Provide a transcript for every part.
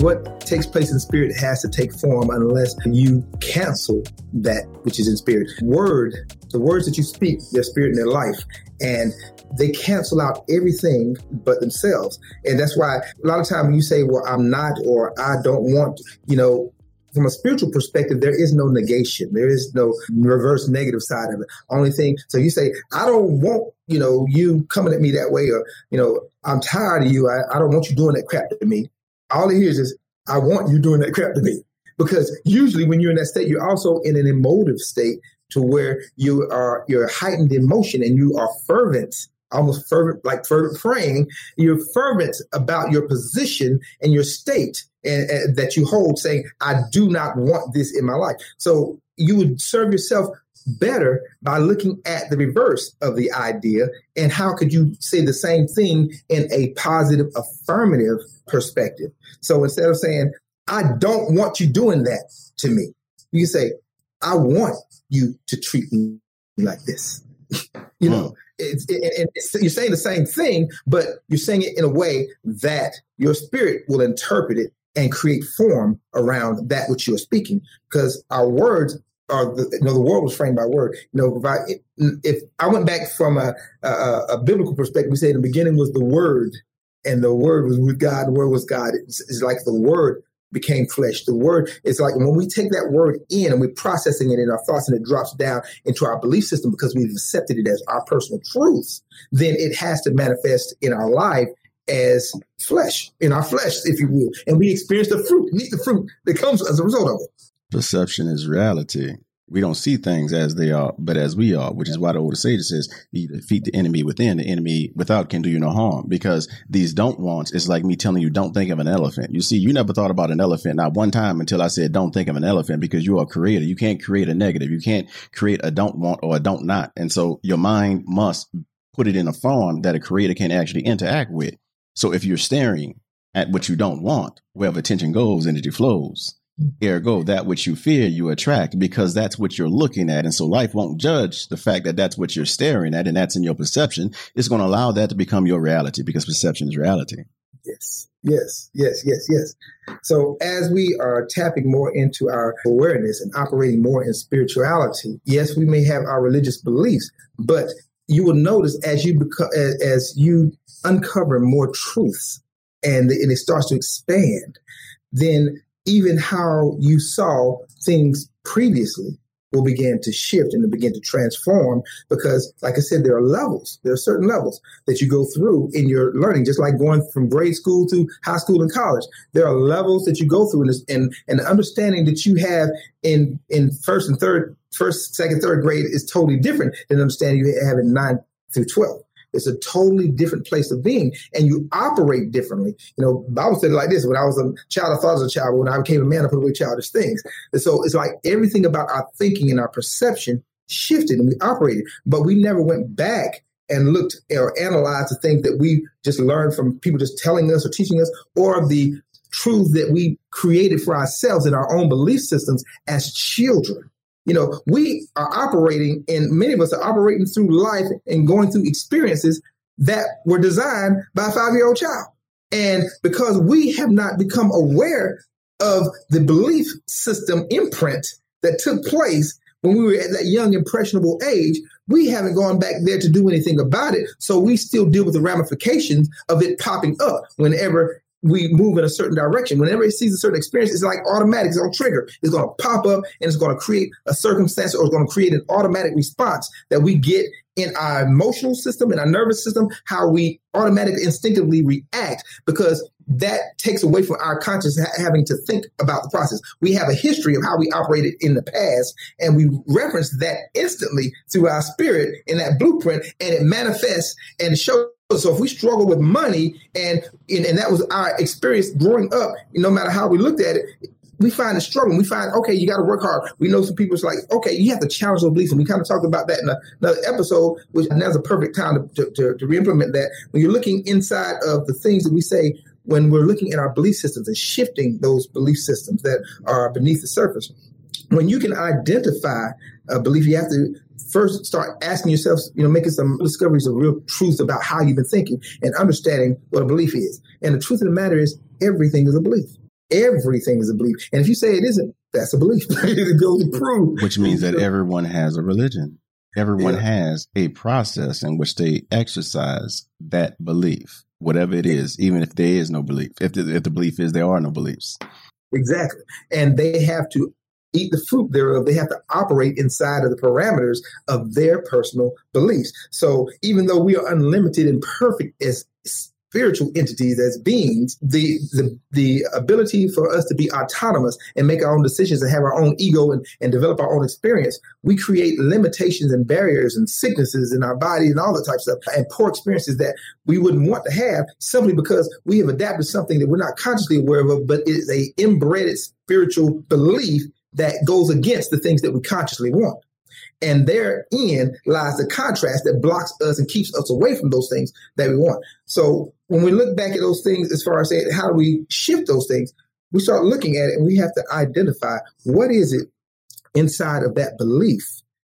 what takes place in spirit has to take form unless you cancel that which is in spirit. Word, the words that you speak, their spirit and their life. And they cancel out everything but themselves. And that's why a lot of time when you say, well, I'm not, or I don't want, you know, from a spiritual perspective, there is no negation. There is no reverse negative side of it. Only thing, so you say, I don't want, you know, you coming at me that way, or, you know, I'm tired of you. I, I don't want you doing that crap to me. All it hears is, I want you doing that crap to me. Because usually when you're in that state, you're also in an emotive state to where you are, you're heightened emotion and you are fervent almost fervent, like fervent praying. You're fervent about your position and your state and, and, that you hold, saying, "I do not want this in my life." So you would serve yourself better by looking at the reverse of the idea and how could you say the same thing in a positive affirmative perspective so instead of saying i don't want you doing that to me you say i want you to treat me like this you know hmm. it's, it, it's, you're saying the same thing, but you're saying it in a way that your spirit will interpret it and create form around that which you are speaking. Because our words are, the, you know, the world was framed by word. You know, if I, if I went back from a, a, a biblical perspective, we say in the beginning was the word, and the word was with God. The word was God. It's, it's like the word became flesh. The word is like when we take that word in and we're processing it in our thoughts and it drops down into our belief system because we've accepted it as our personal truths, then it has to manifest in our life as flesh, in our flesh, if you will. And we experience the fruit, meet the fruit that comes as a result of it. Perception is reality we don't see things as they are, but as we are, which is why the older sage says, you defeat the enemy within, the enemy without can do you no harm. Because these don't wants, it's like me telling you, don't think of an elephant. You see, you never thought about an elephant, not one time until I said, don't think of an elephant because you are a creator. You can't create a negative. You can't create a don't want or a don't not. And so your mind must put it in a form that a creator can actually interact with. So if you're staring at what you don't want, wherever attention goes, energy flows. Ergo, that which you fear, you attract because that's what you're looking at. And so life won't judge the fact that that's what you're staring at and that's in your perception. It's going to allow that to become your reality because perception is reality. Yes, yes, yes, yes, yes. So as we are tapping more into our awareness and operating more in spirituality, yes, we may have our religious beliefs, but you will notice as you become, as you uncover more truths and, and it starts to expand, then even how you saw things previously will begin to shift and to begin to transform because like i said there are levels. There are certain levels that you go through in your learning. Just like going from grade school to high school and college there are levels that you go through and and, and the understanding that you have in in first and third first second third grade is totally different than understanding you have in 9 through 12 it's a totally different place of being, and you operate differently. You know, Bible said it like this: When I was a child, I thought as a child, when I became a man, I put away childish things. And so it's like everything about our thinking and our perception shifted, and we operated, but we never went back and looked or analyzed the things that we just learned from people just telling us or teaching us, or the truth that we created for ourselves in our own belief systems as children. You know, we are operating, and many of us are operating through life and going through experiences that were designed by a five year old child. And because we have not become aware of the belief system imprint that took place when we were at that young, impressionable age, we haven't gone back there to do anything about it. So we still deal with the ramifications of it popping up whenever we move in a certain direction. Whenever it sees a certain experience, it's like automatic, it's on trigger. It's going to pop up and it's going to create a circumstance or it's going to create an automatic response that we get in our emotional system, in our nervous system, how we automatically instinctively react because that takes away from our conscious having to think about the process. We have a history of how we operated in the past and we reference that instantly through our spirit in that blueprint and it manifests and shows so if we struggle with money and, and, and that was our experience growing up, no matter how we looked at it, we find a struggle. We find, okay, you got to work hard. We know some people it's like, okay, you have to challenge those beliefs. And we kind of talked about that in a, another episode, which now's a perfect time to, to, to, to re-implement that. When you're looking inside of the things that we say, when we're looking at our belief systems and shifting those belief systems that are beneath the surface, when you can identify a belief, you have to first start asking yourself, you know, making some discoveries of real truth about how you've been thinking and understanding what a belief is. And the truth of the matter is, everything is a belief. Everything is a belief. And if you say it isn't, that's a belief. it goes to prove. Which means that everyone has a religion. Everyone yeah. has a process in which they exercise that belief, whatever it is, even if there is no belief. If the, if the belief is there are no beliefs. Exactly. And they have to eat the fruit thereof. They have to operate inside of the parameters of their personal beliefs. So even though we are unlimited and perfect as spiritual entities as beings, the, the the ability for us to be autonomous and make our own decisions and have our own ego and, and develop our own experience, we create limitations and barriers and sicknesses in our body and all that type of stuff and poor experiences that we wouldn't want to have simply because we have adapted something that we're not consciously aware of, but it is a inbred spiritual belief that goes against the things that we consciously want. And therein lies the contrast that blocks us and keeps us away from those things that we want. So when we look back at those things, as far as saying how do we shift those things, we start looking at it and we have to identify what is it inside of that belief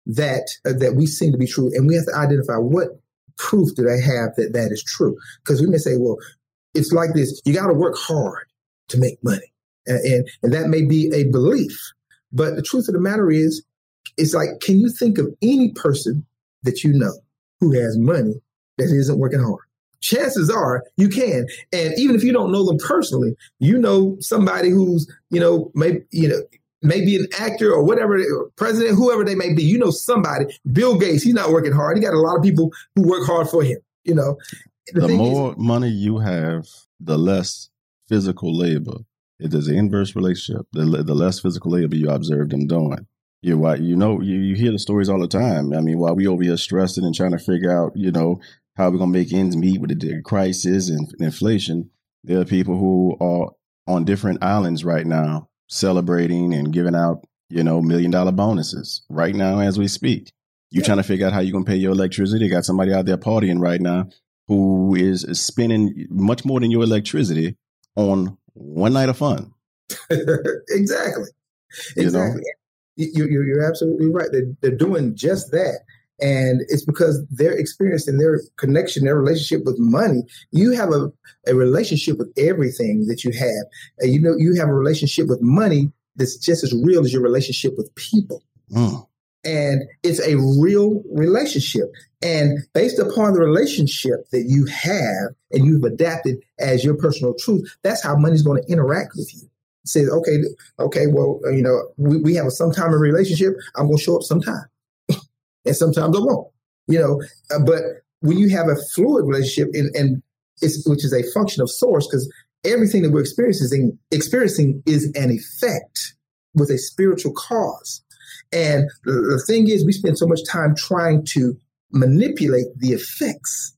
that uh, that we seem to be true, and we have to identify what proof do they have that that is true. Because we may say, well, it's like this: you got to work hard to make money, and, and and that may be a belief. But the truth of the matter is, it's like, can you think of any person that you know who has money that isn't working hard? Chances are you can. And even if you don't know them personally, you know somebody who's, you know, maybe, you know, maybe an actor or whatever, or president, whoever they may be. You know somebody. Bill Gates, he's not working hard. He got a lot of people who work hard for him. You know, the, the more is, money you have, the less physical labor. It is an inverse relationship. The, the less physical labor you observe them doing. Yeah, why you know you, you hear the stories all the time. I mean, while we over here stressing and trying to figure out, you know, how we're gonna make ends meet with the crisis and inflation, there are people who are on different islands right now celebrating and giving out, you know, million dollar bonuses right now as we speak. You yeah. trying to figure out how you're gonna pay your electricity. got somebody out there partying right now who is, is spending much more than your electricity on one night of fun. exactly. Exactly. You know? You, you, you're absolutely right. They're, they're doing just that. And it's because their experience and their connection, their relationship with money, you have a, a relationship with everything that you have. And you know, you have a relationship with money that's just as real as your relationship with people. Mm. And it's a real relationship. And based upon the relationship that you have and you've adapted as your personal truth, that's how money's going to interact with you says, okay, okay, well, you know, we, we have a sometime relationship. I'm going to show up sometime, and sometimes I won't. You know, uh, but when you have a fluid relationship, and, and it's which is a function of source, because everything that we're experiencing experiencing is an effect with a spiritual cause. And the thing is, we spend so much time trying to manipulate the effects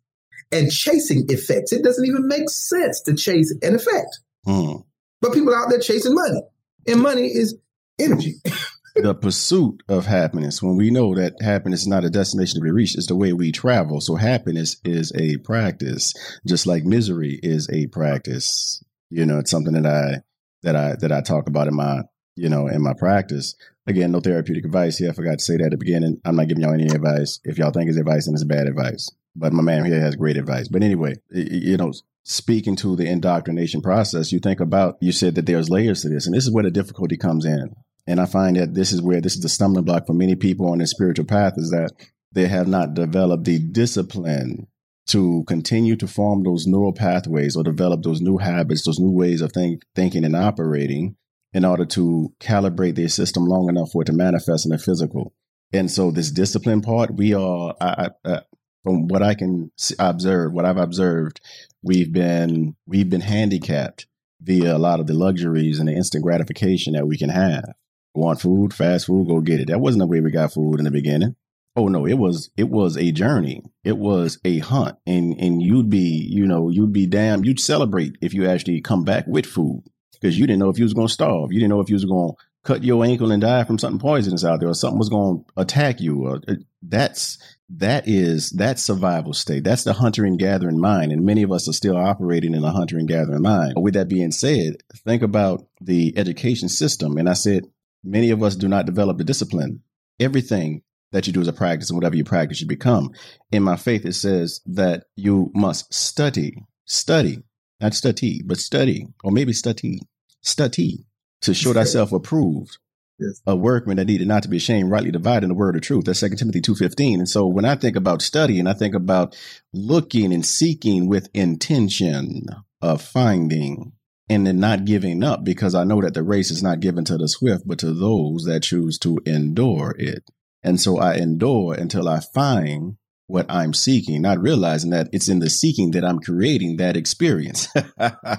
and chasing effects. It doesn't even make sense to chase an effect. Hmm. But people out there chasing money, and money is energy. the pursuit of happiness, when we know that happiness is not a destination to be reached, is the way we travel. So happiness is a practice, just like misery is a practice. You know, it's something that I that I that I talk about in my you know in my practice. Again, no therapeutic advice Yeah, I forgot to say that at the beginning. I'm not giving y'all any advice. If y'all think it's advice, then it's bad advice. But my man here has great advice. But anyway, you know, speaking to the indoctrination process, you think about, you said that there's layers to this, and this is where the difficulty comes in. And I find that this is where this is the stumbling block for many people on their spiritual path is that they have not developed the discipline to continue to form those neural pathways or develop those new habits, those new ways of think, thinking and operating in order to calibrate their system long enough for it to manifest in the physical. And so this discipline part, we are, I, I, uh, from what I can observe, what I've observed, we've been we've been handicapped via a lot of the luxuries and the instant gratification that we can have. Want food, fast food, go get it. That wasn't the way we got food in the beginning. Oh no, it was it was a journey. It was a hunt, and and you'd be you know you'd be damn you'd celebrate if you actually come back with food because you didn't know if you was going to starve. You didn't know if you was going to cut your ankle and die from something poisonous out there, or something was going to attack you. Or, uh, that's that is that survival state. That's the hunter and gathering mind. And many of us are still operating in a hunter and gathering mind. With that being said, think about the education system. And I said, many of us do not develop the discipline. Everything that you do is a practice, and whatever you practice, you become. In my faith, it says that you must study, study, not study, but study, or maybe study, study, to show thyself approved, Yes. a workman that needed not to be ashamed, rightly dividing the word of truth. That's Second Timothy two fifteen. And so when I think about studying, I think about looking and seeking with intention of finding and then not giving up because I know that the race is not given to the swift, but to those that choose to endure it. And so I endure until I find what I'm seeking, not realizing that it's in the seeking that I'm creating that experience.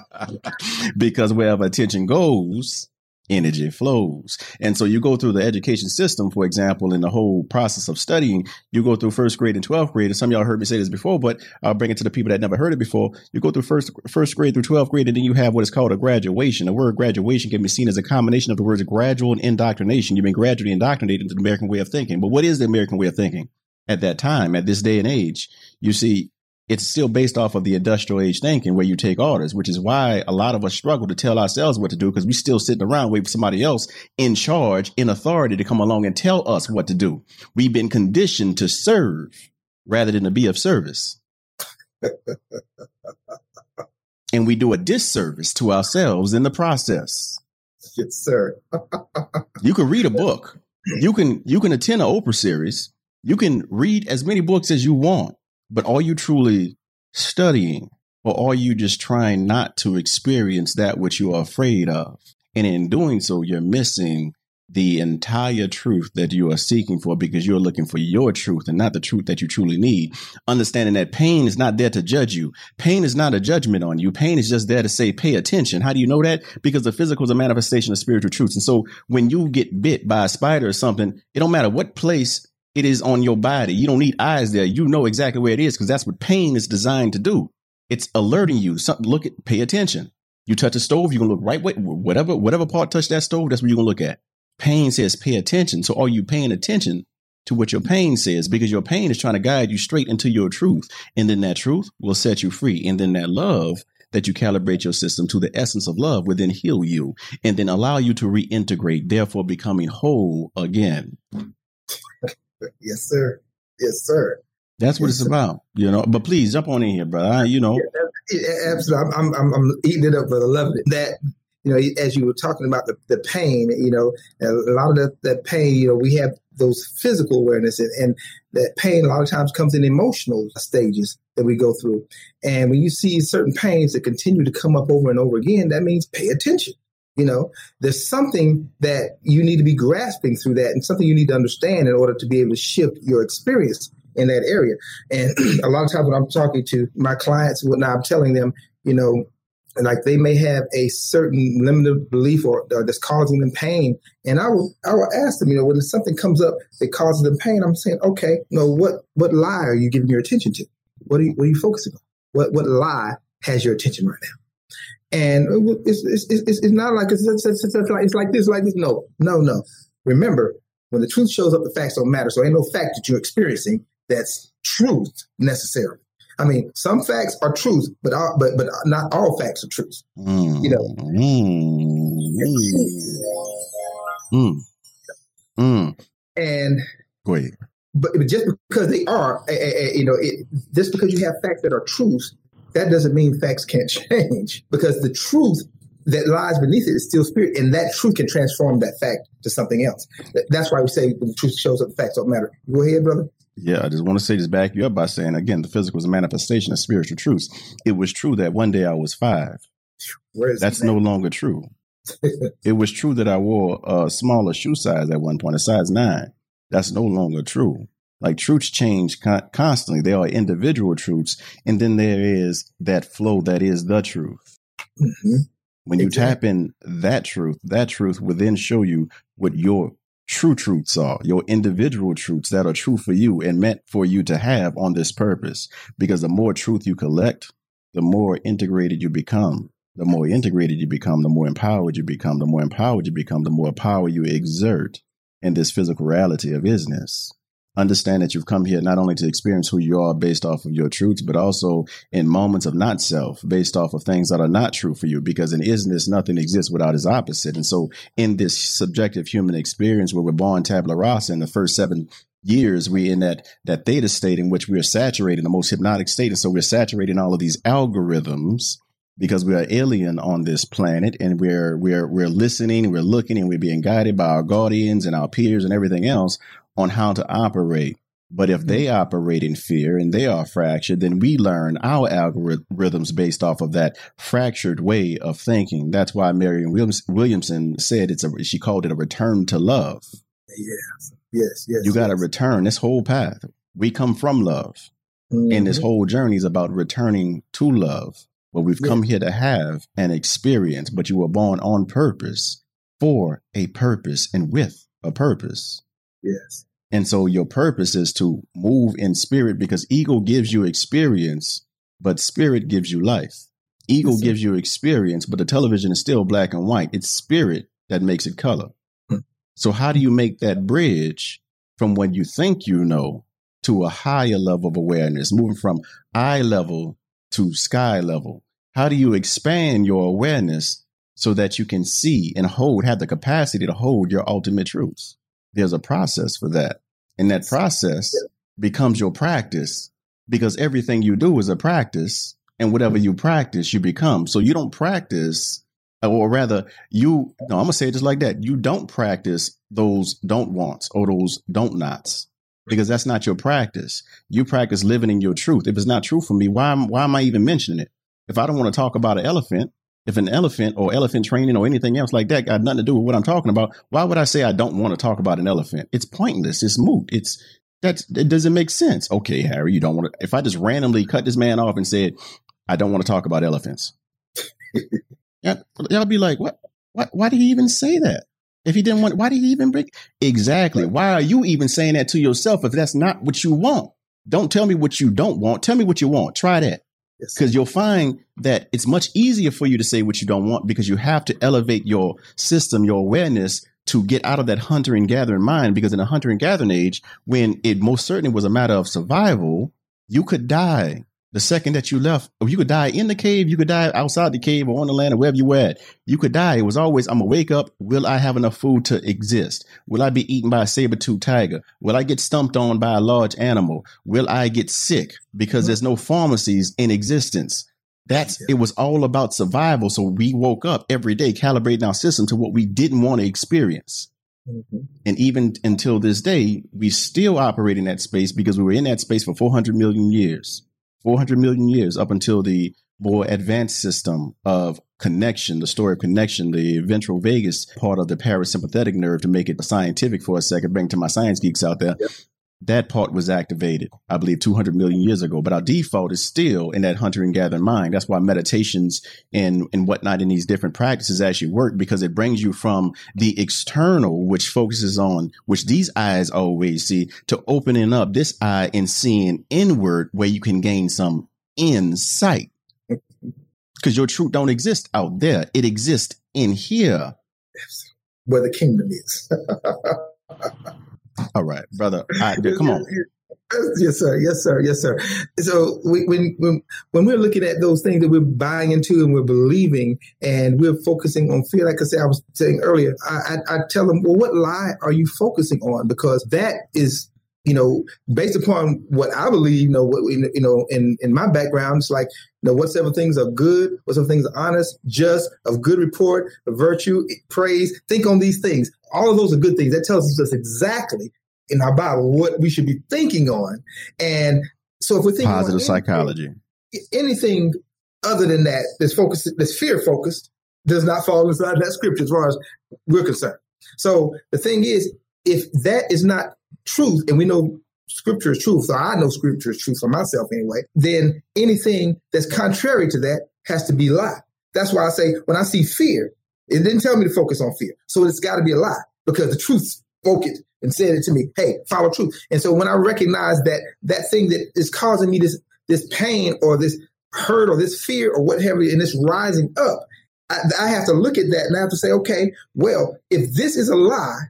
because wherever attention goes, energy flows. And so you go through the education system, for example, in the whole process of studying, you go through first grade and 12th grade. And some of y'all heard me say this before, but I'll bring it to the people that never heard it before. You go through first, first grade through 12th grade, and then you have what is called a graduation. The word graduation can be seen as a combination of the words gradual and indoctrination. You've been gradually indoctrinated into the American way of thinking. But what is the American way of thinking? At that time, at this day and age, you see, it's still based off of the industrial age thinking where you take orders, which is why a lot of us struggle to tell ourselves what to do because we still sitting around waiting for somebody else in charge, in authority to come along and tell us what to do. We've been conditioned to serve rather than to be of service. and we do a disservice to ourselves in the process. Yes, sir. You can read a book. You can you can attend an Oprah series. You can read as many books as you want. But are you truly studying or are you just trying not to experience that which you are afraid of? And in doing so, you're missing the entire truth that you are seeking for because you're looking for your truth and not the truth that you truly need. Understanding that pain is not there to judge you. Pain is not a judgment on you. Pain is just there to say, pay attention. How do you know that? Because the physical is a manifestation of spiritual truths. And so when you get bit by a spider or something, it don't matter what place it is on your body. You don't need eyes there. You know exactly where it is because that's what pain is designed to do. It's alerting you. Something, look at, pay attention. You touch a stove, you're gonna look right whatever, whatever part touched that stove, that's what you're gonna look at. Pain says pay attention. So are you paying attention to what your pain says? Because your pain is trying to guide you straight into your truth. And then that truth will set you free. And then that love that you calibrate your system to the essence of love will then heal you and then allow you to reintegrate, therefore becoming whole again. Yes, sir. Yes, sir. That's what yes, it's about, you know. But please jump on in here, brother. I, you know, yeah, absolutely. I'm, I'm, I'm eating it up, brother. love it. That you know, as you were talking about the, the pain, you know, a lot of that, that pain, you know, we have those physical awareness and, and that pain a lot of times comes in emotional stages that we go through. And when you see certain pains that continue to come up over and over again, that means pay attention. You know, there's something that you need to be grasping through that and something you need to understand in order to be able to shift your experience in that area. And a lot of times when I'm talking to my clients and whatnot, I'm telling them, you know, like they may have a certain limited belief or, or, that's causing them pain. And I will I will ask them, you know, when something comes up that causes them pain, I'm saying, okay, you know, what what lie are you giving your attention to? What are you what are you focusing on? What what lie has your attention right now? And it's, it's, it's, it's not like it's, it's, it's, like, it's like this, like this. No, no, no. Remember, when the truth shows up, the facts don't matter. So ain't no fact that you're experiencing that's truth necessarily. I mean, some facts are truth, but all, but but not all facts are truth. Mm. You know. Mm. Mm. And wait, but, but just because they are, uh, uh, you know, it, just because you have facts that are truths, that doesn't mean facts can't change. Because the truth that lies beneath it is still spirit, and that truth can transform that fact to something else. That's why we say when the truth shows up, the facts don't matter. Go ahead, brother. Yeah, I just want to say this back you up by saying again, the physical is a manifestation of spiritual truths. It was true that one day I was five. That's no longer true. it was true that I wore a smaller shoe size at one point, a size nine. That's no longer true. Like truths change con- constantly. There are individual truths, and then there is that flow that is the truth. Mm-hmm. When you exactly. tap in that truth, that truth will then show you what your true truths are, your individual truths that are true for you and meant for you to have on this purpose. Because the more truth you collect, the more integrated you become. The more integrated you become, the more empowered you become. The more empowered you become, the more power you exert in this physical reality of isness understand that you've come here not only to experience who you are based off of your truths, but also in moments of not self, based off of things that are not true for you. Because in isness, nothing exists without its opposite. And so, in this subjective human experience where we're born tabula rasa in the first seven years, we're in that that theta state in which we are saturating the most hypnotic state. And so we're saturating all of these algorithms because we are alien on this planet and we're we're we're listening, we're looking, and we're being guided by our guardians and our peers and everything else on how to operate. But if they operate in fear and they are fractured, then we learn our algorithms based off of that fractured way of thinking. That's why Marion Williams, Williamson said it's a she called it a return to love. Yes, yes, yes. You got to yes. return this whole path. We come from love, Mhm. and this whole journey is about returning to love. What we've Yeah. come here to have an experience, but you were born on purpose for a purpose and with a purpose. yes, And so your purpose is to move in spirit because ego gives you experience, but spirit gives you life. Ego Yes, gives you experience, but the television is still black and white. It's spirit that makes it color. Hmm. So how do you make that bridge from what you think you know to a higher level of awareness, moving from eye level to sky level? How do you expand your awareness so that you can see and hold, have the capacity to hold your ultimate truths? There's a process for that. And that process becomes your practice because everything you do is a practice. And whatever you practice, you become. So you don't practice, or rather, you, no, I'm going to say it just like that. You don't practice those don't wants or those don't nots because that's not your practice. You practice living in your truth. If it's not true for me, why, why am I even mentioning it? If I don't want to talk about an elephant, if an elephant or elephant training or anything else like that got nothing to do with what I'm talking about, why would I say I don't want to talk about an elephant? It's pointless. It's moot. It's that's it doesn't make sense. Okay, Harry, you don't want to. If I just randomly cut this man off and said I don't want to talk about elephants, y'all be like, what? Why, why did he even say that? If he didn't want, why did he even break? Exactly. Why are you even saying that to yourself if that's not what you want? Don't tell me what you don't want. Tell me what you want. Try that yes. because you'll find that it's much easier for you to say what you don't want because you have to elevate your system, your awareness to get out of that hunter and gathering mind. Because in a hunter and gathering age, when it most certainly was a matter of survival, you could die the second that you left. Or you could die in the cave, you could die outside the cave or on the land or wherever you were at. You could die. It was always, I'm gonna wake up. Will I have enough food to exist? Will I be eaten by a saber tooth tiger? Will I get stumped on by a large animal? Will I get sick? Because there's no pharmacies in existence. That's it was all about survival. So we woke up every day calibrating our system to what we didn't want to experience. Mhm. And even until this day, we still operate in that space because we were in that space for 400 million years. 400 million years up until the more advanced system of connection, the story of connection, the ventral vagus part of the parasympathetic nerve to make it scientific for a second, bring to my science geeks out there. Yep. That part was activated, I believe, 200 million years ago. But our default is still in that hunter and gatherer mind. That's why meditations and, and whatnot in these different practices actually work because it brings you from the external, which focuses on, which these eyes always see, to opening up this eye and seeing inward where you can gain some insight. Because your truth don't exist out there. It exists in here. Where the kingdom is. All right, brother. I, come on. Yes, sir. Yes, sir. Yes, sir. So we, when when when we're looking at those things that we're buying into and we're believing, and we're focusing on fear, like I said, I was saying earlier, I, I, I tell them, well, what lie are you focusing on? Because that is, you know, based upon what I believe, you know, what you know, in in my background, it's like, you know, whatsoever things are good, whatsoever things are honest, just, of good report, of virtue, praise. Think on these things. All of those are good things. That tells us exactly in our Bible what we should be thinking on. And so if we're thinking Positive anything- psychology. anything other than that that's focused, that's fear focused, does not fall inside that scripture as far as we're concerned. So the thing is, if that is not truth, and we know scripture is truth, so I know scripture is truth for myself anyway, then anything that's contrary to that has to be lie. That's why I say when I see fear, it didn't tell me to focus on fear. So it's got to be a lie because the truth spoke it and said it to me. Hey, follow truth. And so when I recognize that that thing that is causing me this this pain or this hurt or this fear or whatever, and it's rising up, I, I have to look at that and I have to say, okay, well, if this is a lie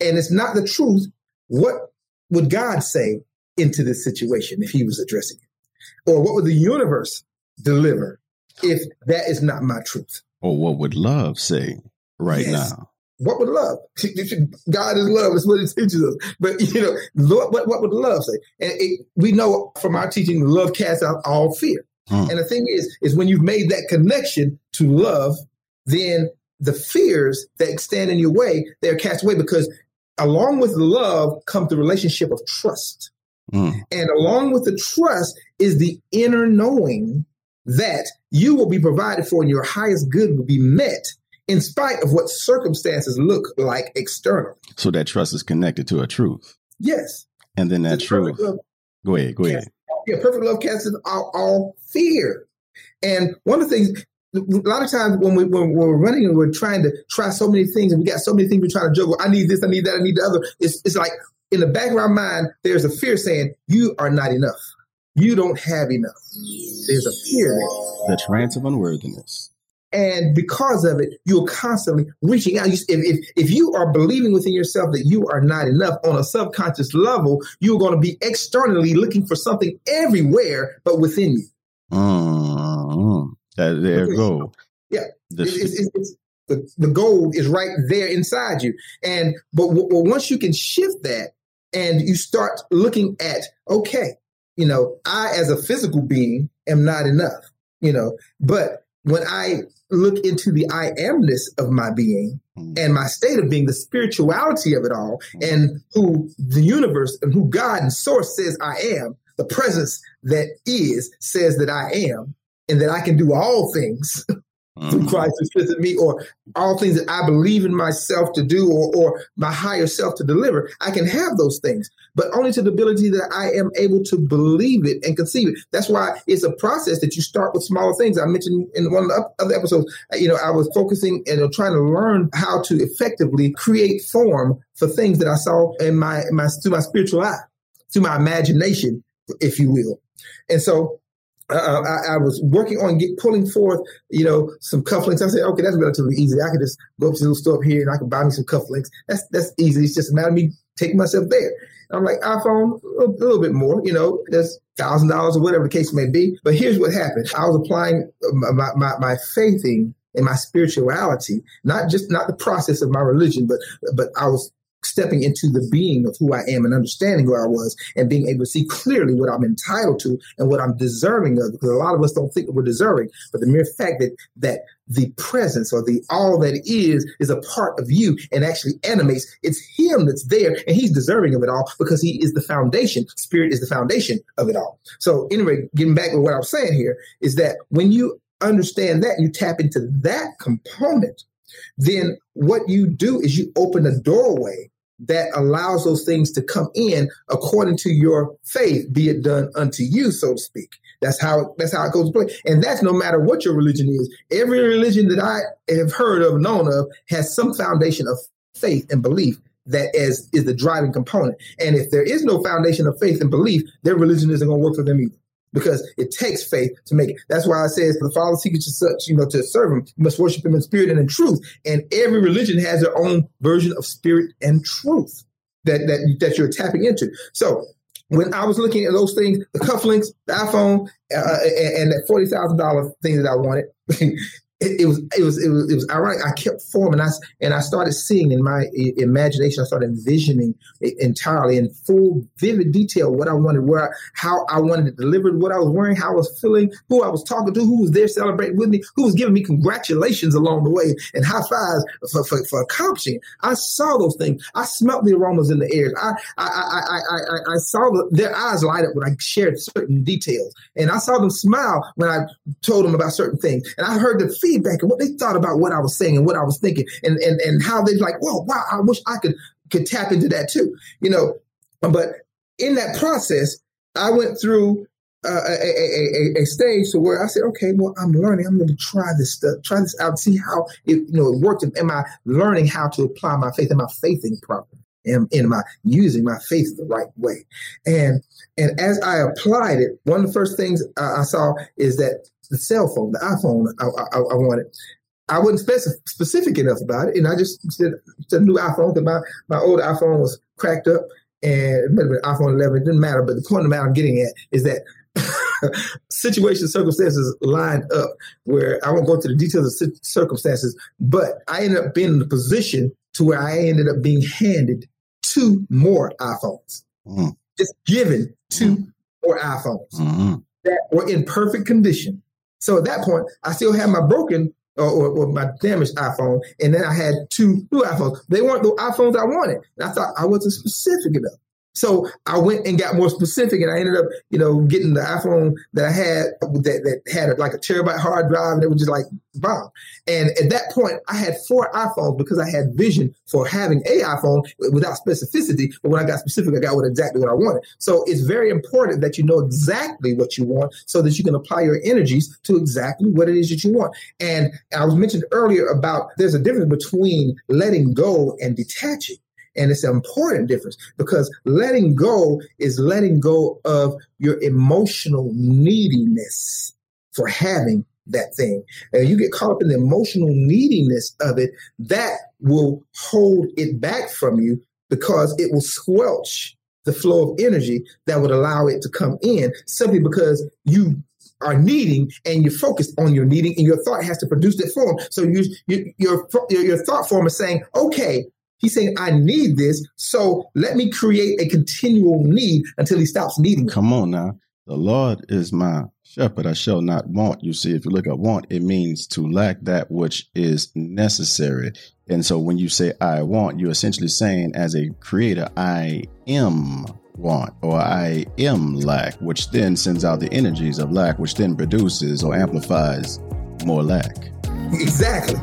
and it's not the truth, what would God say into this situation if He was addressing it, or what would the universe deliver if that is not my truth? Or what would love say right Yes. now? What would love? God is love. Is what it teaches us. But you know, Lord, what, what would love say? And it, we know from our teaching, love casts out all fear. Mm. And the thing is, is when you've made that connection to love, then the fears that stand in your way, they're cast away because along with love comes the relationship of trust. Mm. And along with the trust is the inner knowing that you will be provided for and your highest good will be met in spite of what circumstances look like external. So that trust is connected to a truth. Yes. And then that truth. Go ahead. Go ahead. Yeah, perfect love casts out all fear. And one of the things, a lot of times when, we, when we're running and we're trying to try so many things and we got so many things we're trying to juggle, I need this, I need that, I need the other. It's, it's like in the back of our mind, there's a fear saying, you are not enough. You don't have enough. There's a fear. The trance of unworthiness. And because of it, you're constantly reaching out. If, if, if you are believing within yourself that you are not enough on a subconscious level, you're going to be externally looking for something everywhere but within you. Mm-hmm. That, there you go. Yeah. The, it's, it's, it's, the, the gold is right there inside you. And but w- well, once you can shift that and you start looking at, okay, you know, I as a physical being am not enough, you know, but when I look into the I amness of my being mm. and my state of being, the spirituality of it all, mm. and who the universe and who God and source says I am, the presence that is says that I am, and that I can do all things mm-hmm. through Christ who me, or all things that I believe in myself to do, or, or my higher self to deliver. I can have those things, but only to the ability that I am able to believe it and conceive it. That's why it's a process that you start with smaller things. I mentioned in one of the other episodes, you know, I was focusing and trying to learn how to effectively create form for things that I saw in my, my through my spiritual eye, through my imagination, if you will. And so uh, I, I, was working on get, pulling forth, you know, some cufflinks. I said, okay, that's relatively easy. I could just go up to the store up here and I can buy me some cufflinks. That's that's easy. It's just a matter of me taking myself there. I'm like iPhone, a a little bit more, you know, that's thousand dollars or whatever the case may be. But here's what happened: I was applying my my, my faithing and my spirituality, not just not the process of my religion, but but I was stepping into the being of who I am and understanding who I was and being able to see clearly what I'm entitled to and what I'm deserving of. Because a lot of us don't think we're deserving, but the mere fact that that the presence or the all that is is a part of you and actually animates. It's him that's there and he's deserving of it all because he is the foundation. Spirit is the foundation of it all. So anyway, getting back to what I'm saying here is that when you understand that, you tap into that component, then what you do is you open a doorway that allows those things to come in according to your faith, be it done unto you, so to speak. That's how that's how it goes to play. And that's no matter what your religion is. Every religion that I have heard of, known of, has some foundation of faith and belief that is is the driving component. And if there is no foundation of faith and belief, their religion isn't going to work for them either because it takes faith to make it. That's why I says for the Father seeks to such, you know, to serve him, you must worship him in spirit and in truth. And every religion has their own version of spirit and truth that that, that you're tapping into. So when I was looking at those things, the cufflinks, the iPhone, uh, and, and that forty thousand dollar thing that I wanted, it, it, was it was it was it was ironic. I kept forming, I and I started seeing in my imagination. I started envisioning entirely in full, vivid detail what I wanted, where how I wanted it delivered, what I was wearing, how I was feeling, who I was talking to, who was there celebrating with me, who was giving me congratulations along the way and high fives for, for, for accomplishing. I saw those things. I smelt the aromas in the air. I I I I I, I saw the, their eyes light up when I shared certain details, and I saw them smile when I told them about certain things, and I heard the feedback and what they thought about what I was saying and what I was thinking and, and, and how they're like, well, wow, I wish I could, could tap into that too, you know, but in that process, I went through uh, a, a, a, a, stage to where I said, okay, well, I'm learning. I'm going to try this stuff, try this out, see how it, you know, it worked. Am I learning how to apply my faith? Am I faithing properly? Am, am I using my faith the right way? And and as I applied it, one of the first things I saw is that the cell phone, the iPhone I, I, I wanted. I wasn't specific, specific enough about it, and I just said, a new iPhone because my, my old iPhone was cracked up, and it might have been iPhone 11. It didn't matter, but the point of I'm getting at is that situation circumstances lined up where I won't go into the details of circumstances, but I ended up being in the position to where I ended up being handed two more iPhones, mm-hmm. just given 2 mm-hmm. more iPhones. Mm-hmm that were in perfect condition. So at that point, I still had my broken or, or, or, my damaged iPhone, and then I had two new iPhones. They weren't the iPhones I wanted. And I thought I wasn't specific enough. So I went and got more specific, and I ended up, you know, getting the iPhone that I had that, that had like a terabyte hard drive, and it was just like bomb. And at that point, I had four iPhones because I had vision for having a iPhone without specificity. But when I got specific, I got what exactly what I wanted. So it's very important that you know exactly what you want, so that you can apply your energies to exactly what it is that you want. And I was mentioned earlier about there's a difference between letting go and detaching. And it's an important difference because letting go is letting go of your emotional neediness for having that thing. And you get caught up in the emotional neediness of it, that will hold it back from you because it will squelch the flow of energy that would allow it to come in simply because you are needing and you're focused on your needing and your thought has to produce that form. So you, you, your, your thought form is saying, okay, He's saying, I need this, so let me create a continual need until he stops needing. Come on now. The Lord is my shepherd, I shall not want. You see, if you look at want, it means to lack that which is necessary. And so when you say I want, you're essentially saying, as a creator, I am want or I am lack, which then sends out the energies of lack, which then produces or amplifies more lack. Exactly.